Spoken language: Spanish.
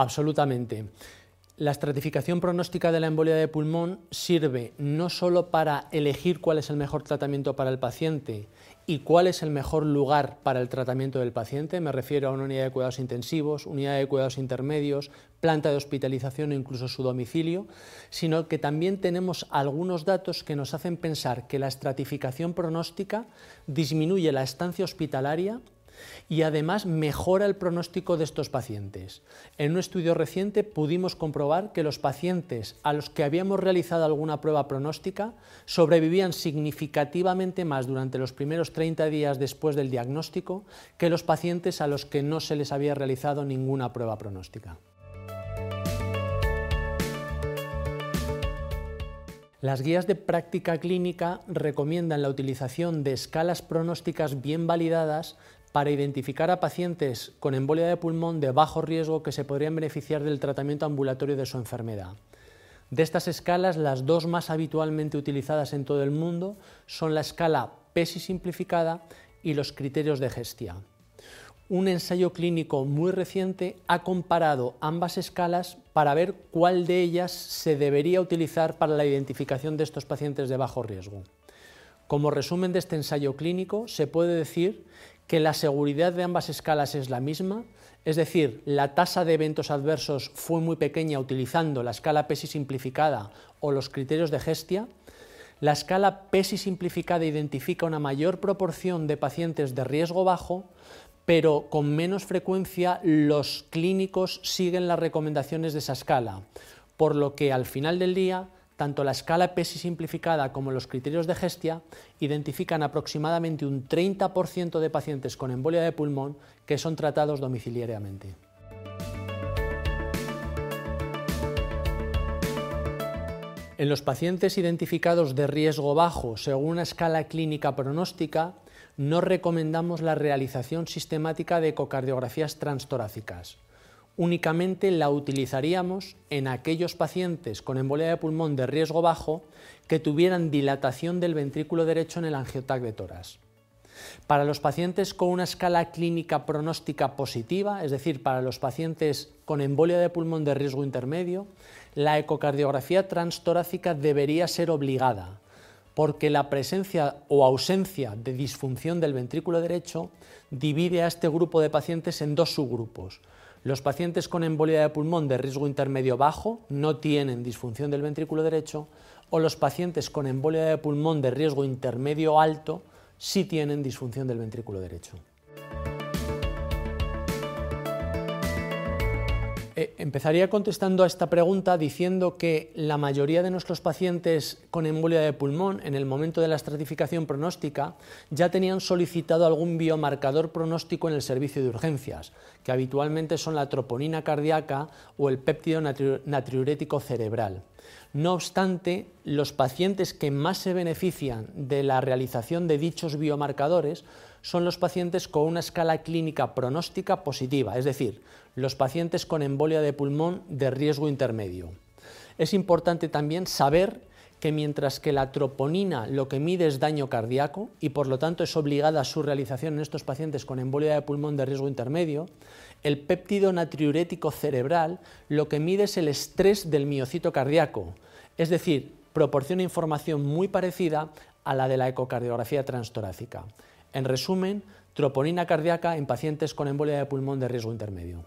Absolutamente. La estratificación pronóstica de la embolia de pulmón sirve no solo para elegir cuál es el mejor tratamiento para el paciente y cuál es el mejor lugar para el tratamiento del paciente, me refiero a una unidad de cuidados intensivos, unidad de cuidados intermedios, planta de hospitalización o incluso su domicilio, sino que también tenemos algunos datos que nos hacen pensar que la estratificación pronóstica disminuye la estancia hospitalaria y además mejora el pronóstico de estos pacientes. En un estudio reciente pudimos comprobar que los pacientes a los que habíamos realizado alguna prueba pronóstica sobrevivían significativamente más durante los primeros 30 días después del diagnóstico que los pacientes a los que no se les había realizado ninguna prueba pronóstica. Las guías de práctica clínica recomiendan la utilización de escalas pronósticas bien validadas para identificar a pacientes con embolia de pulmón de bajo riesgo que se podrían beneficiar del tratamiento ambulatorio de su enfermedad. De estas escalas, las dos más habitualmente utilizadas en todo el mundo son la escala PESI simplificada y los criterios de Gestia. Un ensayo clínico muy reciente ha comparado ambas escalas para ver cuál de ellas se debería utilizar para la identificación de estos pacientes de bajo riesgo. Como resumen de este ensayo clínico, se puede decir que la seguridad de ambas escalas es la misma, es decir, la tasa de eventos adversos fue muy pequeña utilizando la escala PESI simplificada o los criterios de Gestia, la escala PESI simplificada identifica una mayor proporción de pacientes de riesgo bajo, pero con menos frecuencia los clínicos siguen las recomendaciones de esa escala, por lo que al final del día tanto la escala PESI simplificada como los criterios de Gestia identifican aproximadamente un 30% de pacientes con embolia de pulmón que son tratados domiciliariamente. En los pacientes identificados de riesgo bajo según una escala clínica pronóstica, no recomendamos la realización sistemática de ecocardiografías transtorácicas únicamente la utilizaríamos en aquellos pacientes con embolia de pulmón de riesgo bajo que tuvieran dilatación del ventrículo derecho en el angiotac de toras. Para los pacientes con una escala clínica pronóstica positiva, es decir, para los pacientes con embolia de pulmón de riesgo intermedio, la ecocardiografía transtorácica debería ser obligada, porque la presencia o ausencia de disfunción del ventrículo derecho divide a este grupo de pacientes en dos subgrupos, los pacientes con embolia de pulmón de riesgo intermedio bajo no tienen disfunción del ventrículo derecho o los pacientes con embolia de pulmón de riesgo intermedio alto sí tienen disfunción del ventrículo derecho. Eh, empezaría contestando a esta pregunta diciendo que la mayoría de nuestros pacientes con embolia de pulmón en el momento de la estratificación pronóstica ya tenían solicitado algún biomarcador pronóstico en el servicio de urgencias, que habitualmente son la troponina cardíaca o el péptido natriurético cerebral. No obstante, los pacientes que más se benefician de la realización de dichos biomarcadores son los pacientes con una escala clínica pronóstica positiva, es decir, los pacientes con embolia de pulmón de riesgo intermedio. Es importante también saber que mientras que la troponina lo que mide es daño cardíaco y por lo tanto es obligada su realización en estos pacientes con embolia de pulmón de riesgo intermedio, el péptido natriurético cerebral lo que mide es el estrés del miocito cardíaco, es decir, proporciona información muy parecida a la de la ecocardiografía transtorácica. En resumen, troponina cardíaca en pacientes con embolia de pulmón de riesgo intermedio.